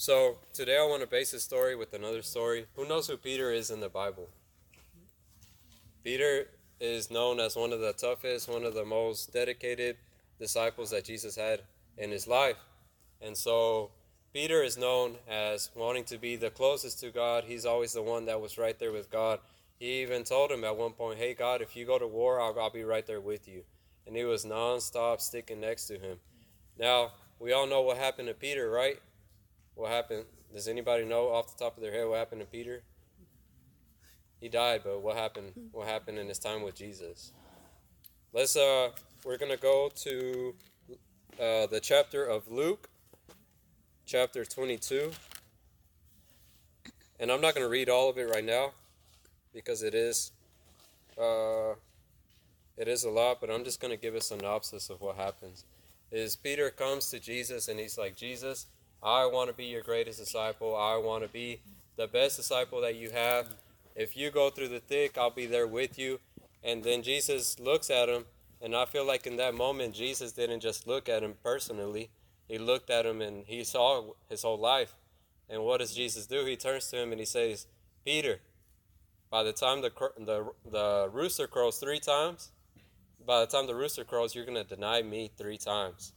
So today I want to base this story with another story. Who knows who Peter is in the Bible? Peter is known as one of the toughest, one of the most dedicated disciples that Jesus had in his life. And so Peter is known as wanting to be the closest to God. He's always the one that was right there with God. He even told him at one point, Hey, God, if you go to war, I'll, I'll be right there with you. And he was nonstop sticking next to him. Now, we all know what happened to Peter, right? What happened? Does anybody know off the top of their head what happened to Peter? He died, but what happened? What happened in his time with Jesus? Let's uh, we're gonna go to uh, the chapter of Luke, chapter 22, and I'm not gonna read all of it right now because it is uh, it is a lot, but I'm just gonna give a synopsis of what happens. Is Peter comes to Jesus and he's like, Jesus, I want to be your greatest disciple. I want to be the best disciple that you have. If you go through the thick, I'll be there with you. And then Jesus looks at him, and I feel like in that moment, Jesus didn't just look at him personally. He looked at him and he saw his whole life. And what does Jesus do? He turns to him and he says, Peter, by the time the, the, the rooster crows three times, by the time the rooster crows, you're going to deny me three times.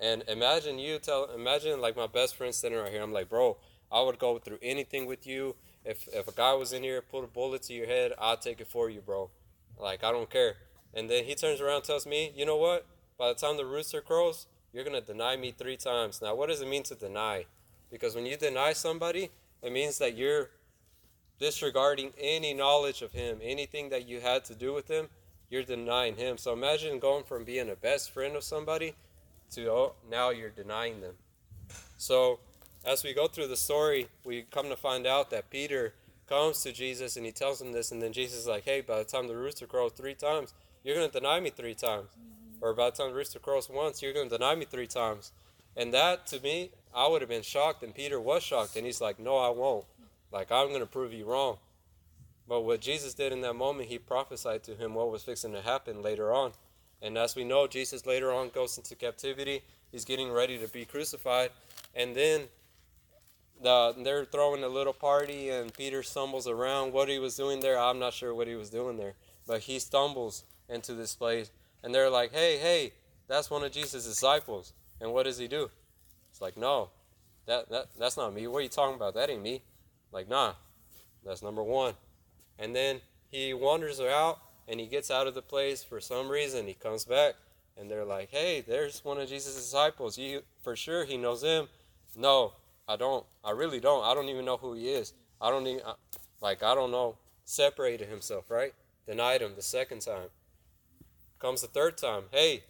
And imagine you tell, imagine like my best friend sitting right here. I'm like, bro, I would go through anything with you. If if a guy was in here, put a bullet to your head, I'll take it for you, bro. Like I don't care. And then he turns around, tells me, you know what? By the time the rooster crows, you're gonna deny me three times. Now, what does it mean to deny? Because when you deny somebody, it means that you're disregarding any knowledge of him, anything that you had to do with him, you're denying him. So imagine going from being a best friend of somebody to oh, now you're denying them. So as we go through the story, we come to find out that Peter comes to Jesus and he tells him this, and then Jesus is like, hey, by the time the rooster crows three times, you're going to deny me three times. Or by the time the rooster crows once, you're going to deny me three times. And that, to me, I would have been shocked, and Peter was shocked, and he's like, no, I won't. Like, I'm going to prove you wrong. But what Jesus did in that moment, he prophesied to him what was fixing to happen later on. And as we know, Jesus later on goes into captivity. He's getting ready to be crucified. And then the, they're throwing a little party, and Peter stumbles around. What he was doing there, I'm not sure what he was doing there. But he stumbles into this place, and they're like, hey, hey, that's one of Jesus' disciples. And what does he do? It's like, no, that, that that's not me. What are you talking about? That ain't me. Like, nah, that's number one. And then he wanders out and he gets out of the place for some reason. He comes back and they're like, hey, there's one of Jesus' disciples. You for sure he knows him. No, I don't. I really don't. I don't even know who he is. I don't even like I don't know. Separated himself, right? Denied him the second time. Comes the third time. Hey,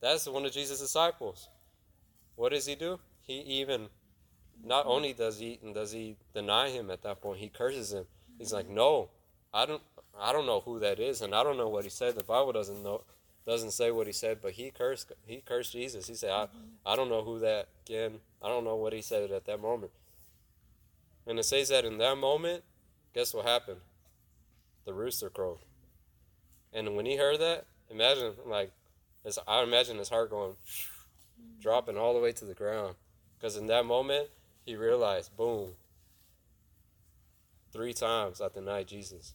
that's one of Jesus' disciples. What does he do? He even not only does he does he deny him at that point, he curses him. He's like, No, I don't I don't know who that is and I don't know what he said. The Bible doesn't know doesn't say what he said, but he cursed he cursed Jesus. He said, I, I don't know who that again. I don't know what he said at that moment. And it says that in that moment, guess what happened? The rooster crowed. And when he heard that, imagine like his, I imagine his heart going dropping all the way to the ground. Because in that moment he realized, boom, three times I denied Jesus.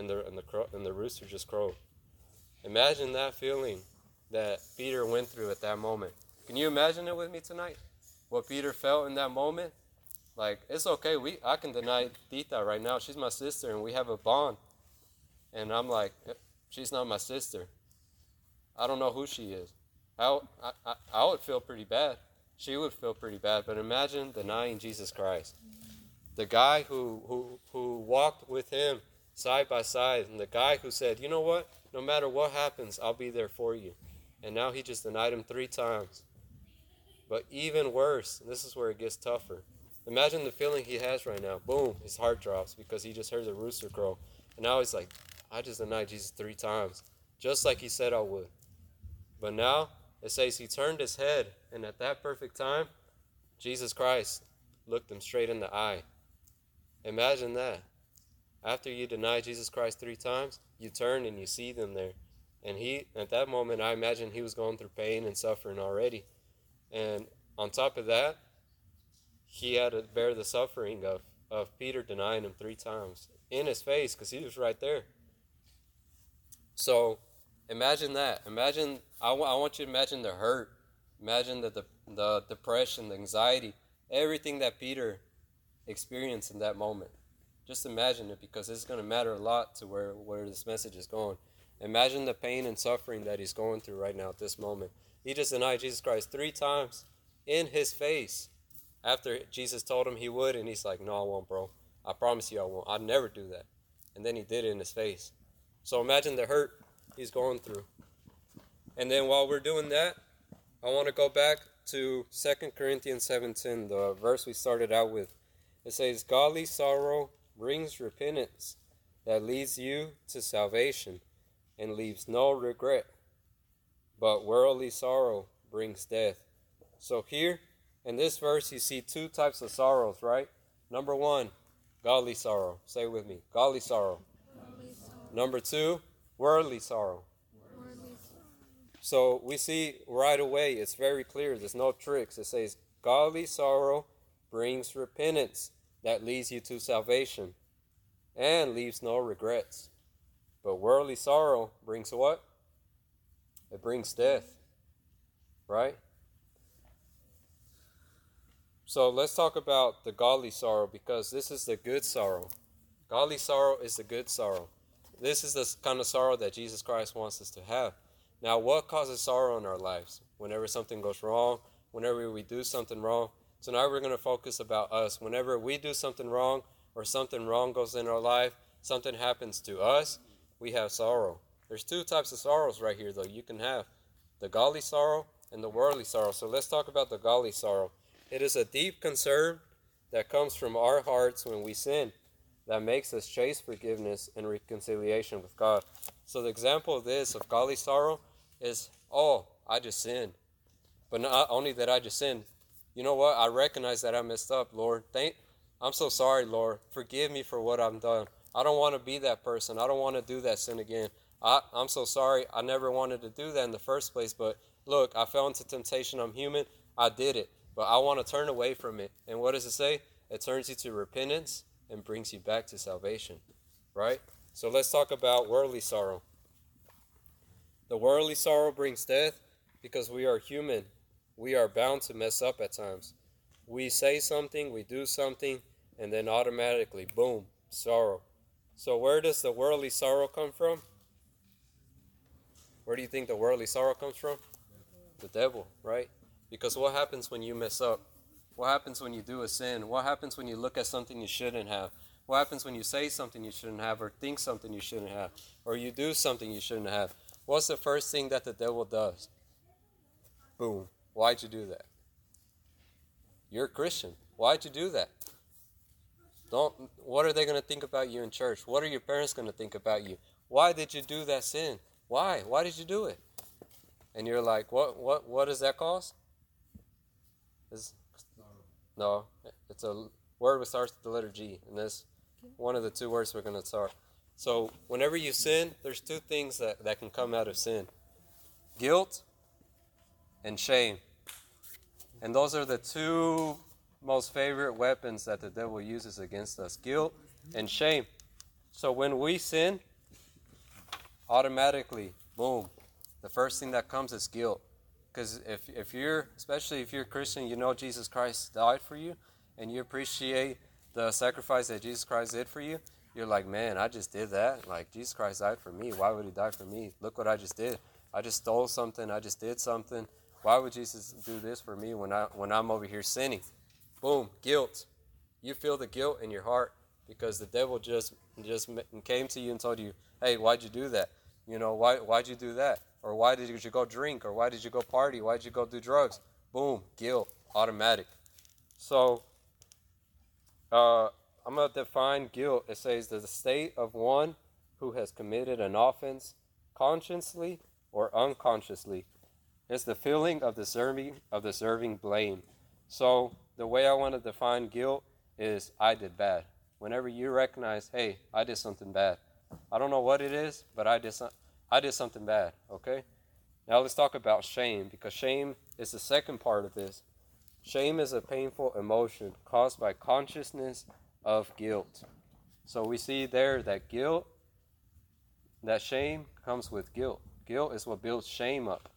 And the and the crow, and the rooster just crowed. Imagine that feeling that Peter went through at that moment. Can you imagine it with me tonight? What Peter felt in that moment? Like, it's okay. We I can deny Tita right now. She's my sister and we have a bond. And I'm like, she's not my sister. I don't know who she is. I, I, I would feel pretty bad. She would feel pretty bad. But imagine denying Jesus Christ. The guy who, who, who walked with him side by side, and the guy who said, you know what? No matter what happens, I'll be there for you. And now he just denied him three times. But even worse, this is where it gets tougher. Imagine the feeling he has right now. Boom, his heart drops because he just heard the rooster crow. And now he's like, I just denied Jesus three times, just like he said I would. But now it says he turned his head, and at that perfect time, Jesus Christ looked him straight in the eye. Imagine that. After you deny Jesus Christ three times, you turn and you see them there. And he, at that moment, I imagine he was going through pain and suffering already. And on top of that, he had to bear the suffering of, of Peter denying him three times in his face because he was right there. So imagine that. Imagine, I, w- I want you to imagine the hurt, imagine the, the, the depression, the anxiety, everything that Peter experienced in that moment. Just imagine it because it's going to matter a lot to where, where this message is going. Imagine the pain and suffering that he's going through right now at this moment. He just denied Jesus Christ three times in his face after Jesus told him he would, and he's like, No, I won't, bro. I promise you I won't. I'd never do that. And then he did it in his face. So imagine the hurt he's going through. And then while we're doing that, I want to go back to 2 Corinthians 17, the verse we started out with. It says, Godly sorrow brings repentance that leads you to salvation and leaves no regret. But worldly sorrow brings death. So here in this verse, you see two types of sorrows, right? Number one, godly sorrow. Say with me godly sorrow. Godly sorrow. Number two, worldly sorrow. worldly sorrow. So we see right away, it's very clear. There's no tricks. It says, Godly sorrow brings repentance that leads you to salvation and leaves no regrets. But worldly sorrow brings what? It brings death. Right? So let's talk about the godly sorrow because this is the good sorrow. Godly sorrow is the good sorrow. This is the kind of sorrow that Jesus Christ wants us to have. Now, what causes sorrow in our lives? Whenever something goes wrong, whenever we do something wrong. So now we're going to focus about us. Whenever we do something wrong or something wrong goes in our life, something happens to us, we have sorrow. There's two types of sorrows right here, though. You can have the godly sorrow and the worldly sorrow. So let's talk about the godly sorrow. It is a deep concern that comes from our hearts when we sin that makes us chase forgiveness and reconciliation with God. So the example of this, of godly sorrow, is, oh, I just sinned. But not only that I just sinned, you know what? I recognize that I messed up, Lord. Thank I'm so sorry, Lord. Forgive me for what I've done. I don't want to be that person. I don't want to do that sin again. I, I'm so sorry. I never wanted to do that in the first place. But look, I fell into temptation. I'm human. I did it. But I want to turn away from it. And what does it say? It turns you to repentance and brings you back to salvation. Right? So let's talk about worldly sorrow. The worldly sorrow brings death because we are human. We are bound to mess up at times. We say something, we do something, and then automatically, boom, sorrow. So, where does the worldly sorrow come from? Where do you think the worldly sorrow comes from? The devil, right? Because what happens when you mess up? What happens when you do a sin? What happens when you look at something you shouldn't have? What happens when you say something you shouldn't have, or think something you shouldn't have, or you do something you shouldn't have? What's the first thing that the devil does? Boom. Why'd you do that? You're a Christian. Why'd you do that? Don't what are they going to think about you in church? What are your parents going to think about you? Why did you do that sin? Why? Why did you do it? And you're like, what what what does that cause? Is no, it's a word that starts with the letter G, and this one of the two words we're going to start. So whenever you sin, there's two things that, that can come out of sin. Guilt and shame. And those are the two most favorite weapons that the devil uses against us guilt and shame. So when we sin, automatically, boom, the first thing that comes is guilt. Because if, if you're, especially if you're a Christian, you know Jesus Christ died for you, and you appreciate the sacrifice that Jesus Christ did for you, you're like, man, I just did that. Like, Jesus Christ died for me. Why would he die for me? Look what I just did. I just stole something. I just did something. Why would Jesus do this for me when I when I'm over here sinning? Boom, guilt. You feel the guilt in your heart because the devil just just came to you and told you, "Hey, why'd you do that? You know, why why'd you do that? Or why did you go drink? Or why did you go party? Why did you go do drugs?" Boom, guilt, automatic. So, uh, I'm gonna define guilt. It says the state of one who has committed an offense consciously or unconsciously it's the feeling of deserving of deserving blame. So the way I want to define guilt is I did bad. Whenever you recognize, hey, I did something bad. I don't know what it is, but I did some, I did something bad. Okay. Now let's talk about shame because shame is the second part of this. Shame is a painful emotion caused by consciousness of guilt. So we see there that guilt, that shame comes with guilt. Guilt is what builds shame up.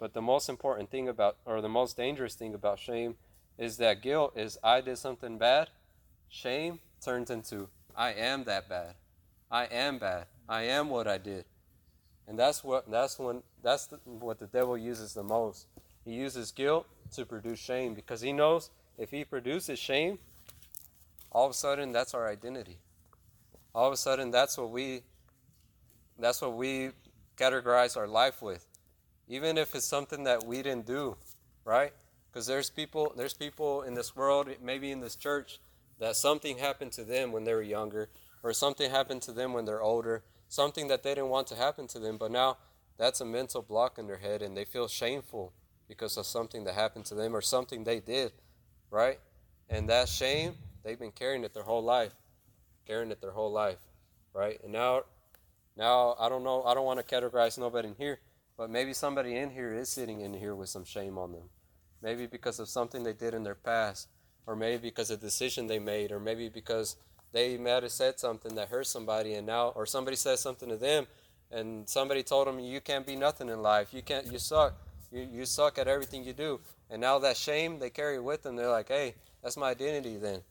But the most important thing about, or the most dangerous thing about shame is that guilt is I did something bad. Shame turns into I am that bad. I am bad. I am what I did. And that's what that's when that's the, what the devil uses the most. He uses guilt to produce shame because he knows if he produces shame, all of a sudden that's our identity. All of a sudden that's what we that's what we categorize our life with. Even if it's something that we didn't do, right? Because there's people there's people in this world, maybe in this church, that something happened to them when they were younger, or something happened to them when they're older, something that they didn't want to happen to them, but now that's a mental block in their head and they feel shameful because of something that happened to them or something they did, right? And that shame, they've been carrying it their whole life, carrying it their whole life, right? And now, now I don't know, I don't want to categorize nobody in here, but maybe somebody in here is sitting in here with some shame on them, maybe because of something they did in their past, or maybe because of a decision they made, or maybe because they might have said something that hurt somebody, and now, or somebody says something to them, and somebody told them you can't be nothing in life, you can't, you suck you, you suck at everything you do. And now that shame they carry with them, they're like, hey, that's my identity then.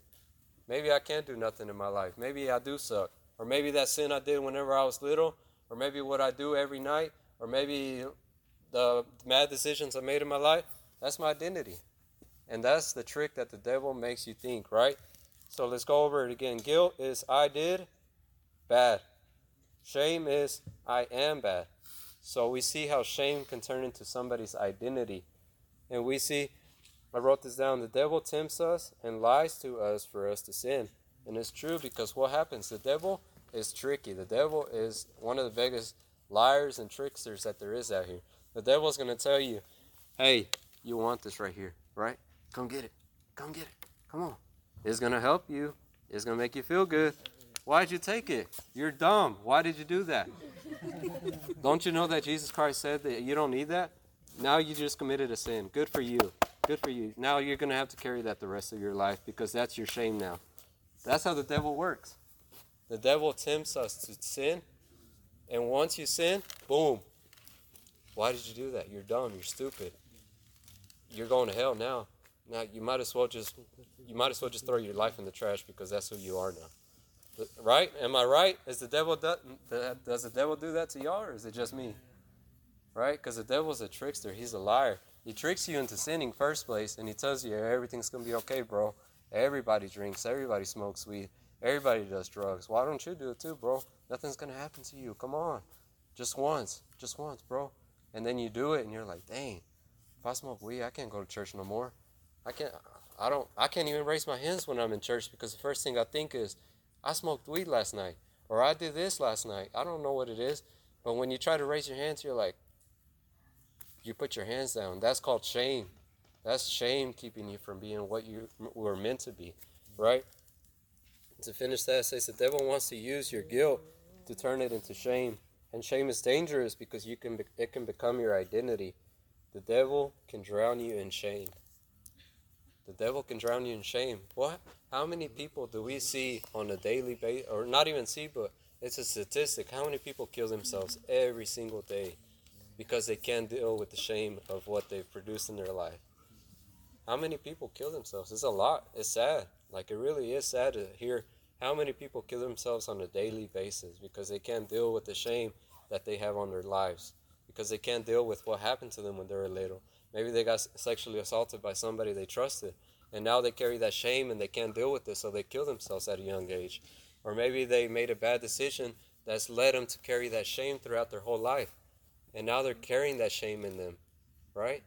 Maybe I can't do nothing in my life. Maybe I do suck. Or maybe that sin I did whenever I was little, or maybe what I do every night, or maybe the mad decisions I made in my life, that's my identity. And that's the trick that the devil makes you think, right? So let's go over it again. Guilt is I did bad. Shame is I am bad. So we see how shame can turn into somebody's identity. And we see, I wrote this down, the devil tempts us and lies to us for us to sin. And it's true because what happens? The devil is tricky. The devil is one of the biggest liars and tricksters that there is out here. The devil's going to tell you, hey, you want this right here, right? Come get it. Come get it. Come on. It's going to help you. It's going to make you feel good. Why'd you take it? You're dumb. Why did you do that? don't you know that Jesus Christ said that you don't need that? Now you just committed a sin. Good for you. Good for you. Now you're going to have to carry that the rest of your life because that's your shame now. That's how the devil works. The devil tempts us to sin, and once you sin, boom. Why did you do that? You're dumb. You're stupid. You're going to hell now. Now you might as well just you might as well just throw your life in the trash because that's who you are now. Right? Am I right? Is the devil do, does the devil do that to y'all, or is it just me? Right? Because the devil's a trickster. He's a liar. He tricks you into sinning first place, and he tells you everything's gonna be okay, bro. Everybody drinks. Everybody smokes weed. Everybody does drugs. Why don't you do it too, bro? Nothing's gonna happen to you. Come on, just once, just once, bro. And then you do it, and you're like, dang. If I smoke weed, I can't go to church no more. I can't. I don't. I can't even raise my hands when I'm in church because the first thing I think is, I smoked weed last night, or I did this last night. I don't know what it is, but when you try to raise your hands, you're like, you put your hands down. That's called shame. That's shame keeping you from being what you were meant to be, right? To finish that, it says the devil wants to use your guilt to turn it into shame, and shame is dangerous because you can it can become your identity. The devil can drown you in shame. The devil can drown you in shame. What? How many people do we see on a daily basis, or not even see, but it's a statistic. How many people kill themselves every single day because they can't deal with the shame of what they've produced in their life? How many people kill themselves? It's a lot. It's sad. Like, it really is sad to hear how many people kill themselves on a daily basis because they can't deal with the shame that they have on their lives, because they can't deal with what happened to them when they were little. Maybe they got sexually assaulted by somebody they trusted and now they carry that shame and they can't deal with it, so they kill themselves at a young age. Or maybe they made a bad decision that's led them to carry that shame throughout their whole life, and now they're carrying that shame in them, right?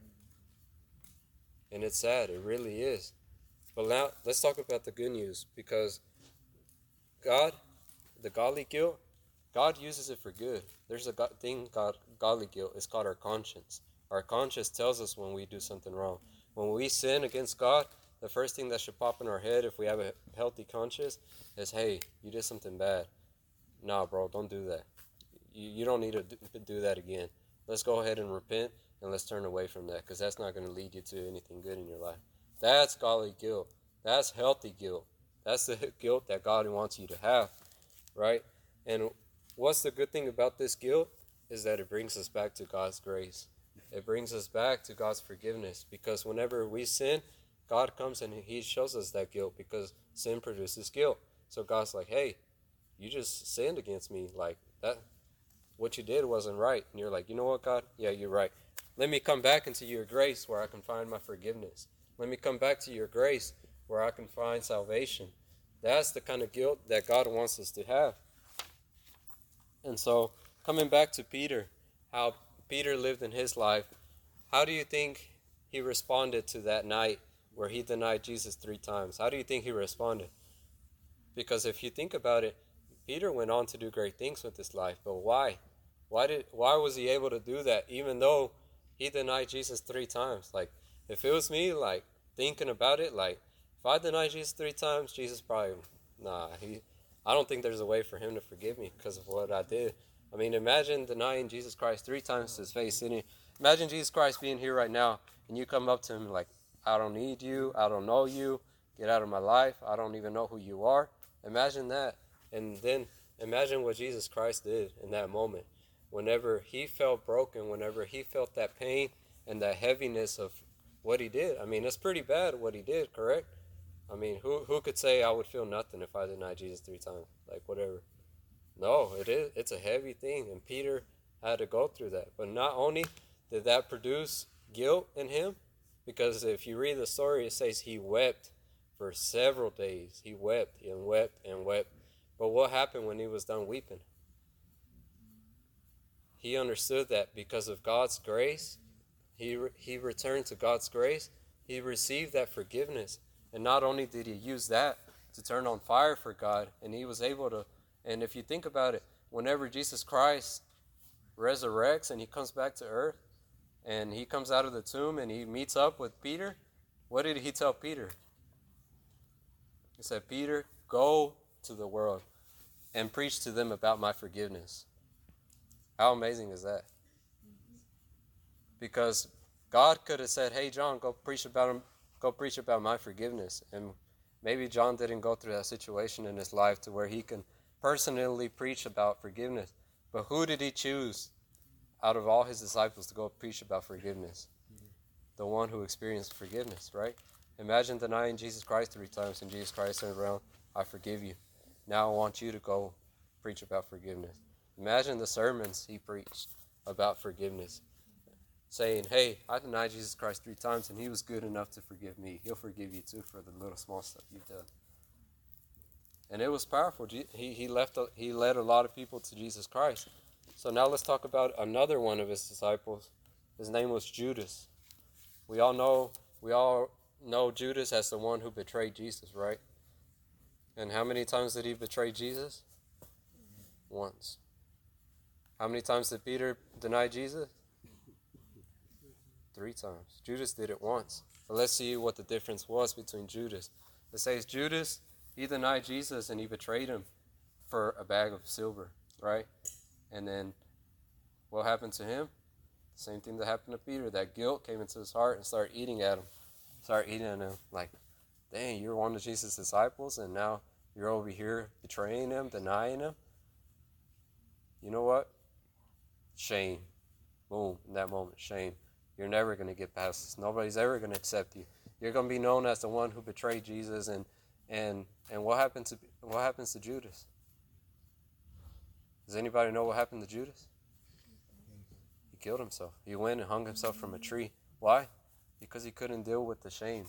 And it's sad, it really is. But now let's talk about the good news because God, the godly guilt, God uses it for good. There's a thing called godly guilt. It's called our conscience. Our conscience tells us when we do something wrong. When we sin against God, the first thing that should pop in our head if we have a healthy conscience is, hey, you did something bad. Nah, bro, don't do that. You, you don't need to do that again. Let's go ahead and repent and let's turn away from that because that's not going to lead you to anything good in your life. That's godly guilt. That's healthy guilt. That's the guilt that God wants you to have, right? And what's the good thing about this guilt is that it brings us back to God's grace. It brings us back to God's forgiveness because whenever we sin, God comes and He shows us that guilt because sin produces guilt. So God's like, hey, you just sinned against me. Like that, what you did wasn't right. And you're like, you know what, God? Yeah, you're right. Let me come back into your grace where I can find my forgiveness. Let me come back to your grace where I can find salvation. That's the kind of guilt that God wants us to have. And so, coming back to Peter, how Peter lived in his life, how do you think he responded to that night where he denied Jesus three times? How do you think he responded? Because if you think about it, Peter went on to do great things with his life, but why? Why did why was he able to do that even though he denied Jesus three times? Like if it was me, like thinking about it, like if I deny Jesus three times, Jesus probably nah. He, I don't think there's a way for him to forgive me because of what I did. I mean, imagine denying Jesus Christ three times to his face. Sitting, imagine Jesus Christ being here right now, and you come up to him like, "I don't need you. I don't know you. Get out of my life. I don't even know who you are." Imagine that, and then imagine what Jesus Christ did in that moment. Whenever he felt broken, whenever he felt that pain and that heaviness of what he did. I mean, it's pretty bad what he did, correct? I mean, who who could say I would feel nothing if I denied Jesus three times? Like whatever. No, it is. It's a heavy thing, and Peter had to go through that. But not only did that produce guilt in him, because if you read the story, it says he wept for several days. He wept and wept and wept. But what happened when he was done weeping? He understood that because of God's grace, he, he returned to God's grace. He received that forgiveness. And not only did he use that to turn on fire for God, and he was able to, and if you think about it, whenever Jesus Christ resurrects and he comes back to earth, and he comes out of the tomb and he meets up with Peter, what did he tell Peter? He said, Peter, go to the world and preach to them about my forgiveness. How amazing is that? Because God could have said, "Hey John, go preach about him go preach about my forgiveness. And maybe John didn't go through that situation in his life to where he can personally preach about forgiveness. But who did he choose out of all his disciples to go preach about forgiveness? The one who experienced forgiveness, right? Imagine denying Jesus Christ three times and Jesus Christ turned around, I forgive you. Now I want you to go preach about forgiveness. Imagine the sermons he preached about forgiveness saying, Hey, I denied Jesus Christ three times and he was good enough to forgive me. He'll forgive you too for the little small stuff you've done. And it was powerful. He, he, left, he led a lot of people to Jesus Christ. So now let's talk about another one of his disciples. His name was Judas. We all know we all know Judas as the one who betrayed Jesus, right? And how many times did he betray Jesus? Once. How many times did Peter deny Jesus? Three times. Judas did it once. But let's see what the difference was between Judas. It says Judas, he denied Jesus and he betrayed him for a bag of silver, right? And then what happened to him? Same thing that happened to Peter. That guilt came into his heart and started eating at him. Started eating at him. Like, dang, you're one of Jesus' disciples and now you're over here betraying him, denying him. You know what? Shame. Boom, in that moment, shame. You're never going to get past this. Nobody's ever going to accept you. You're going to be known as the one who betrayed Jesus. And and and what happens to what happens to Judas? Does anybody know what happened to Judas? He killed himself. He went and hung himself from a tree. Why? Because he couldn't deal with the shame.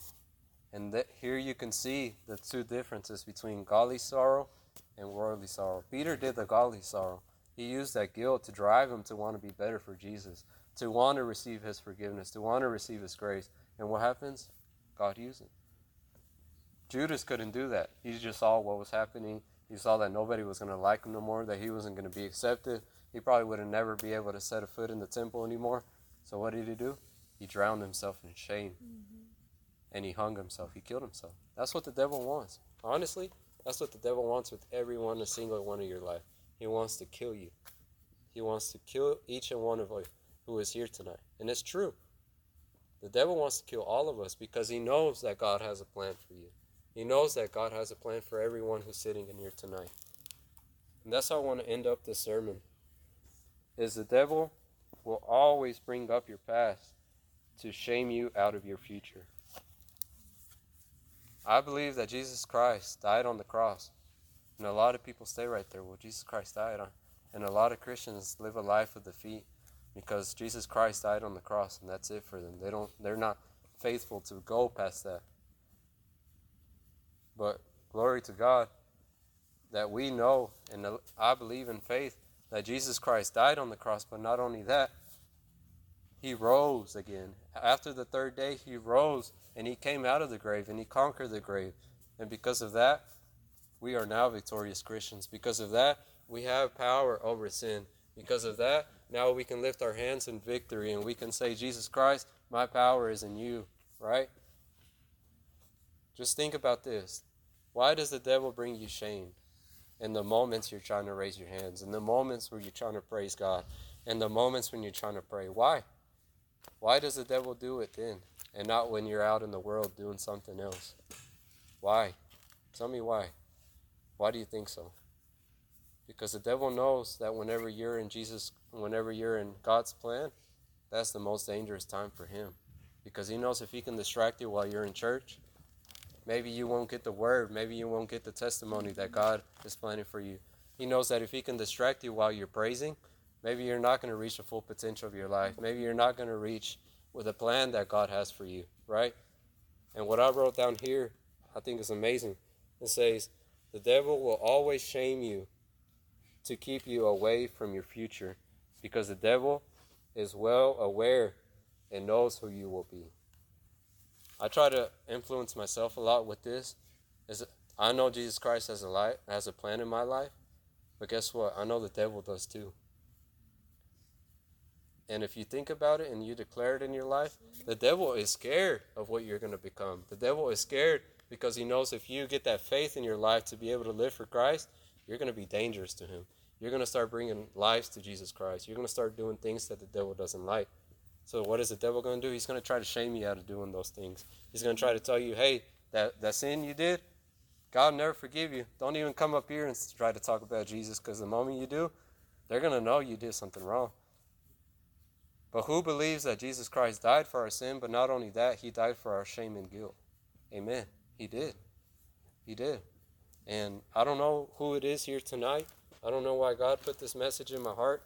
And that here you can see the two differences between godly sorrow and worldly sorrow. Peter did the godly sorrow. He used that guilt to drive him to want to be better for Jesus to want to receive His forgiveness, to want to receive His grace. And what happens? God uses it. Judas couldn't do that. He just saw what was happening. He saw that nobody was going to like him no more, that he wasn't going to be accepted. He probably would have never be able to set a foot in the temple anymore. So what did he do? He drowned himself in shame. Mm-hmm. And he hung himself. He killed himself. That's what the devil wants. Honestly, that's what the devil wants with every one, a single one of your life. He wants to kill you. He wants to kill each and one of you who is here tonight. And it's true. The devil wants to kill all of us because he knows that God has a plan for you. He knows that God has a plan for everyone who's sitting in here tonight. And that's how I want to end up this sermon. Is the devil will always bring up your past to shame you out of your future. I believe that Jesus Christ died on the cross. And a lot of people stay right there. Well, Jesus Christ died on. And a lot of Christians live a life of defeat because Jesus Christ died on the cross and that's it for them. They don't they're not faithful to go past that. But glory to God that we know and I believe in faith that Jesus Christ died on the cross, but not only that, he rose again. After the third day, he rose and he came out of the grave and he conquered the grave. And because of that, we are now victorious Christians. Because of that, we have power over sin. Because of that, now we can lift our hands in victory and we can say, Jesus Christ, my power is in you, right? Just think about this. Why does the devil bring you shame? In the moments you're trying to raise your hands, in the moments where you're trying to praise God, in the moments when you're trying to pray. Why? Why does the devil do it then and not when you're out in the world doing something else? Why? Tell me why. Why do you think so? Because the devil knows that whenever you're in Jesus, whenever you're in God's plan, that's the most dangerous time for him. Because he knows if he can distract you while you're in church, maybe you won't get the word, maybe you won't get the testimony that God is planning for you. He knows that if he can distract you while you're praising, maybe you're not going to reach the full potential of your life. Maybe you're not going to reach with a plan that God has for you, right? And what I wrote down here, I think is amazing. It says, The devil will always shame you to keep you away from your future because the devil is well aware and knows who you will be. I try to influence myself a lot with this. Is I know Jesus Christ has a life, has a plan in my life, but guess what? I know the devil does too. And if you think about it and you declare it in your life, the devil is scared of what you're going to become. The devil is scared because he knows if you get that faith in your life to be able to live for Christ, you're going to be dangerous to him. You're going to start bringing lives to Jesus Christ. You're going to start doing things that the devil doesn't like. So what is the devil going to do? He's going to try to shame you out of doing those things. He's going to try to tell you, hey, that, that sin you did, God will never forgive you. Don't even come up here and try to talk about Jesus because the moment you do, they're going to know you did something wrong. But who believes that Jesus Christ died for our sin, but not only that, he died for our shame and guilt? Amen. He did. He did. And I don't know who it is here tonight I don't know why God put this message in my heart,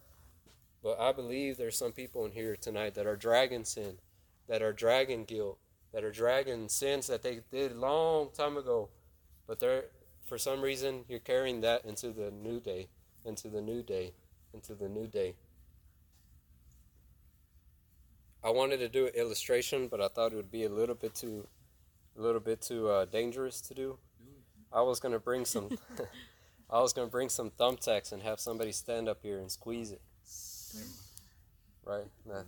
but I believe there's some people in here tonight that are dragging sin, that are dragging guilt, that are dragging sins that they did long time ago, but they're for some reason you're carrying that into the new day, into the new day, into the new day. I wanted to do an illustration, but I thought it would be a little bit too, a little bit too uh, dangerous to do. I was gonna bring some. I was gonna bring some thumbtacks and have somebody stand up here and squeeze it. Right? That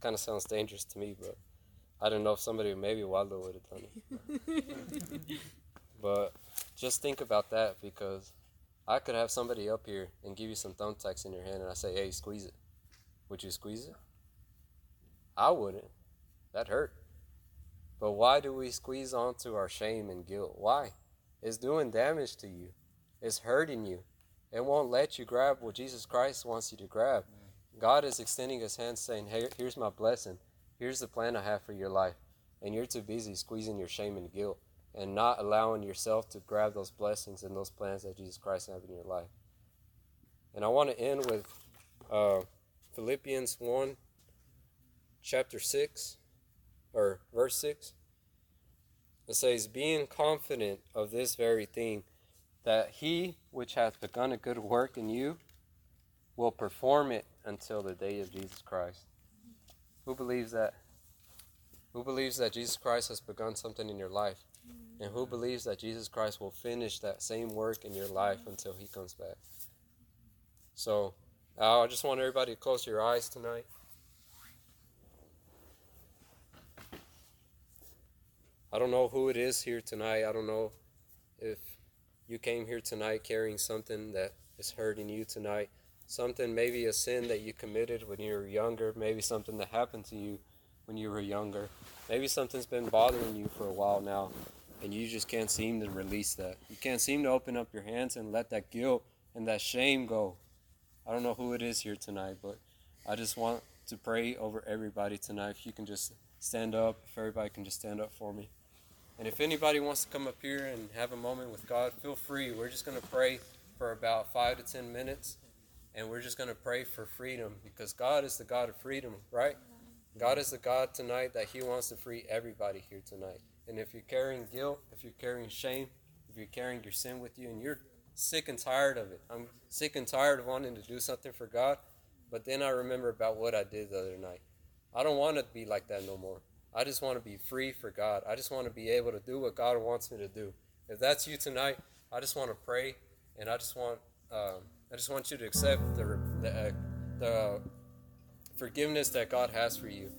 kind of sounds dangerous to me, but I don't know if somebody maybe Waldo would have done it. but just think about that because I could have somebody up here and give you some thumbtacks in your hand, and I say, "Hey, squeeze it." Would you squeeze it? I wouldn't. That hurt. But why do we squeeze onto our shame and guilt? Why? It's doing damage to you it's hurting you. It won't let you grab what Jesus Christ wants you to grab. God is extending his hand saying, Hey, here's my blessing. Here's the plan I have for your life. And you're too busy squeezing your shame and guilt and not allowing yourself to grab those blessings and those plans that Jesus Christ has in your life. And I want to end with uh, Philippians 1, chapter 6, or verse 6. It says, Being confident of this very thing, that he which hath begun a good work in you will perform it until the day of Jesus Christ. Who believes that? Who believes that Jesus Christ has begun something in your life? And who believes that Jesus Christ will finish that same work in your life until he comes back? So, I just want everybody to close your eyes tonight. I don't know who it is here tonight. I don't know if you came here tonight carrying something that is hurting you tonight, something, maybe a sin that you committed when you were younger, maybe something that happened to you when you were younger. Maybe something's been bothering you for a while now, and you just can't seem to release that. You can't seem to open up your hands and let that guilt and that shame go. I don't know who it is here tonight, but I just want to pray over everybody tonight. If you can just stand up, if everybody can just stand up for me. And if anybody wants to come up here and have a moment with God, feel free. We're just going to pray for about five to ten minutes and we're just going to pray for freedom because God is the God of freedom, right? God is the God tonight that He wants to free everybody here tonight. And if you're carrying guilt, if you're carrying shame, if you're carrying your sin with you and you're sick and tired of it, I'm sick and tired of wanting to do something for God, but then I remember about what I did the other night. I don't want to be like that no more. I just want to be free for God. I just want to be able to do what God wants me to do. If that's you tonight, I just want to pray and I just want. Um, I just want you to accept the, the, uh, the forgiveness that God has for you.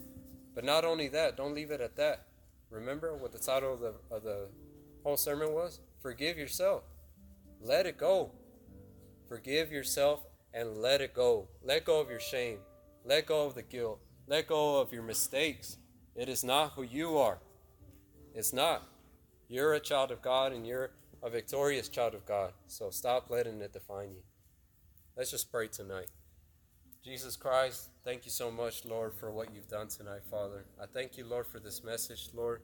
But not only that, don't leave it at that. Remember what the title of the, of the whole sermon was? Forgive yourself. Let it go. Forgive yourself and let it go. Let go of your shame. Let go of the guilt. Let go of your mistakes. It is not who you are. It's not. You're a child of God and you're a victorious child of God. So stop letting it define you. Let's just pray tonight. Jesus Christ, thank you so much, Lord, for what you've done tonight, Father. I thank you, Lord, for this message, Lord.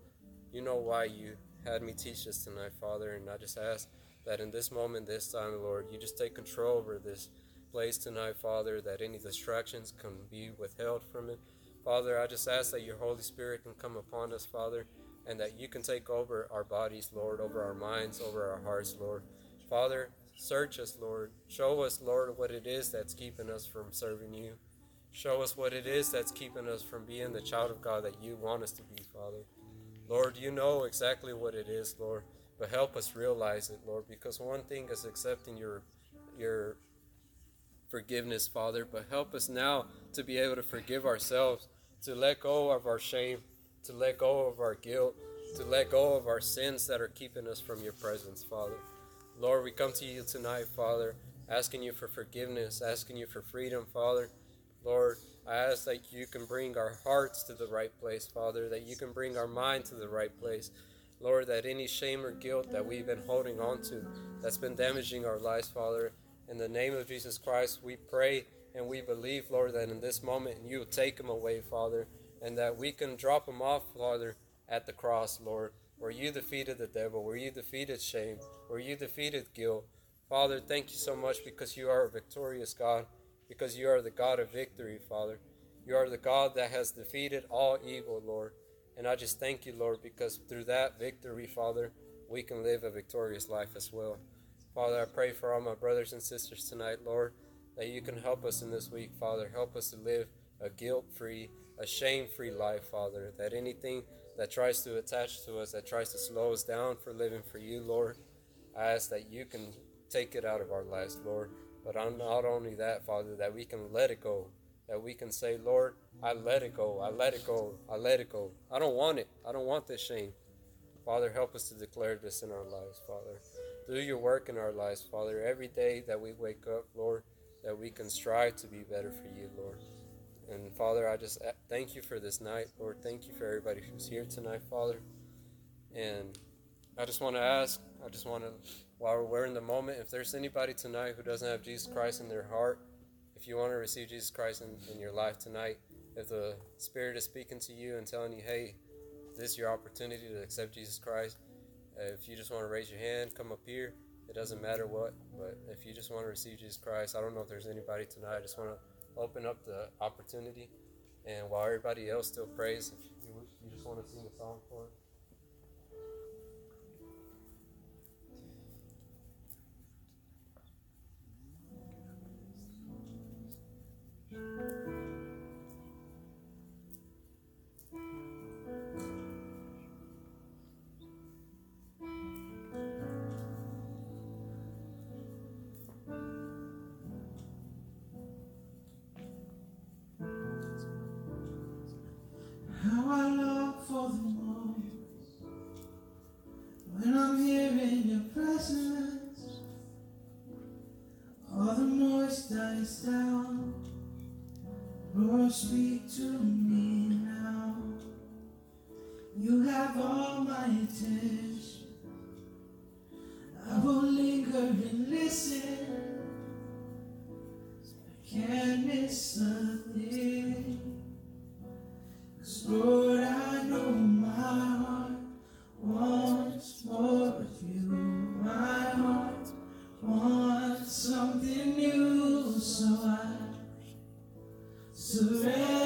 You know why you had me teach this tonight, Father, and I just ask that in this moment, this time, Lord, you just take control over this place tonight, Father, that any distractions can be withheld from it. Father, I just ask that your Holy Spirit can come upon us, Father, and that you can take over our bodies, Lord, over our minds, over our hearts, Lord. Father, Search us, Lord. Show us, Lord, what it is that's keeping us from serving you. Show us what it is that's keeping us from being the child of God that you want us to be, Father. Lord, you know exactly what it is, Lord, but help us realize it, Lord, because one thing is accepting your your forgiveness, Father, but help us now to be able to forgive ourselves, to let go of our shame, to let go of our guilt, to let go of our sins that are keeping us from your presence, Father. Lord, we come to you tonight, Father, asking you for forgiveness, asking you for freedom, Father. Lord, I ask that you can bring our hearts to the right place, Father, that you can bring our mind to the right place. Lord, that any shame or guilt that we've been holding on to that's been damaging our lives, Father, in the name of Jesus Christ, we pray and we believe, Lord, that in this moment you will take them away, Father, and that we can drop them off, Father, at the cross, Lord where you defeated the devil, where you defeated shame, where you defeated guilt. Father, thank you so much because you are a victorious God, because you are the God of victory, Father. You are the God that has defeated all evil, Lord. And I just thank you, Lord, because through that victory, Father, we can live a victorious life as well. Father, I pray for all my brothers and sisters tonight, Lord, that you can help us in this week, Father. Help us to live a guilt free, a shame free life, Father. That anything that tries to attach to us, that tries to slow us down for living for you, Lord. I ask that you can take it out of our lives, Lord. But I'm not only that, Father, that we can let it go. That we can say, Lord, I let it go. I let it go. I let it go. I don't want it. I don't want this shame. Father, help us to declare this in our lives, Father. Do your work in our lives, Father. Every day that we wake up, Lord, that we can strive to be better for you, Lord. And Father, I just uh, thank you for this night. Lord, thank you for everybody who's here tonight, Father. And I just want to ask, I just want to, while we're in the moment, if there's anybody tonight who doesn't have Jesus Christ in their heart, if you want to receive Jesus Christ in, in your life tonight, if the Spirit is speaking to you and telling you, hey, this is your opportunity to accept Jesus Christ, if you just want to raise your hand, come up here. It doesn't matter what, but if you just want to receive Jesus Christ, I don't know if there's anybody tonight. I just want to open up the opportunity. And while everybody else still prays, if you, you just want to sing a song for it. How I to me now. You have all my attention. I will linger and listen. I can't miss a thing. 'Cause Lord, I know my heart wants more of you. My heart wants something new, so I surrender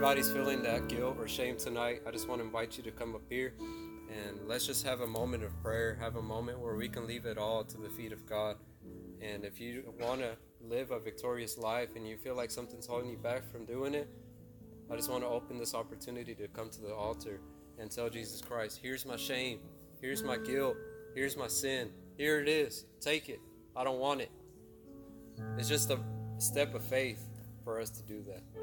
anybody's feeling that guilt or shame tonight, I just want to invite you to come up here and let's just have a moment of prayer, have a moment where we can leave it all to the feet of God. And if you want to live a victorious life and you feel like something's holding you back from doing it, I just want to open this opportunity to come to the altar and tell Jesus Christ, here's my shame, here's my guilt, here's my sin, here it is, take it. I don't want it. It's just a step of faith for us to do that.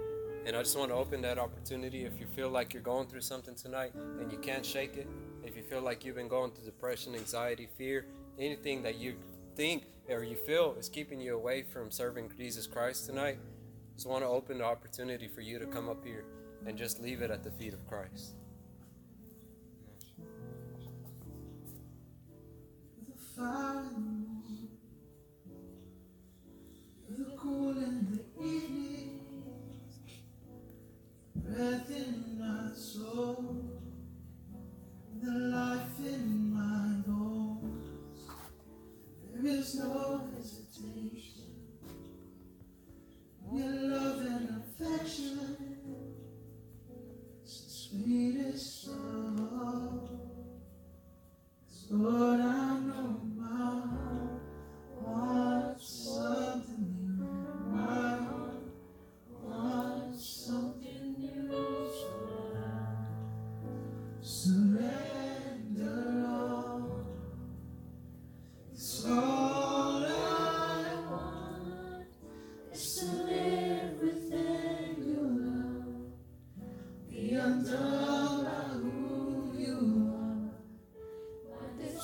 And I just want to open that opportunity. If you feel like you're going through something tonight and you can't shake it, if you feel like you've been going through depression, anxiety, fear, anything that you think or you feel is keeping you away from serving Jesus Christ tonight, I just want to open the opportunity for you to come up here and just leave it at the feet of Christ. the cool in the evening, breath in my soul, the life in my bones. There is no hesitation. Your love and affection, sweetest of all. Lord, I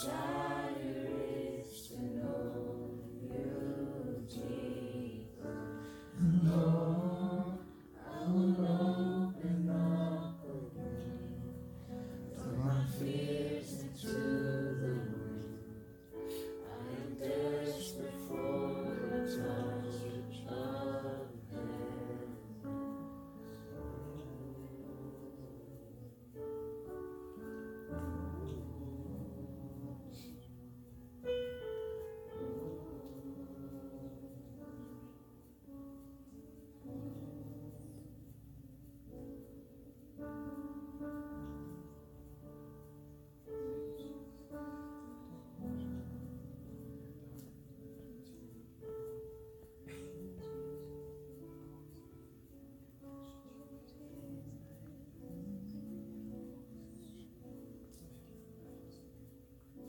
shine.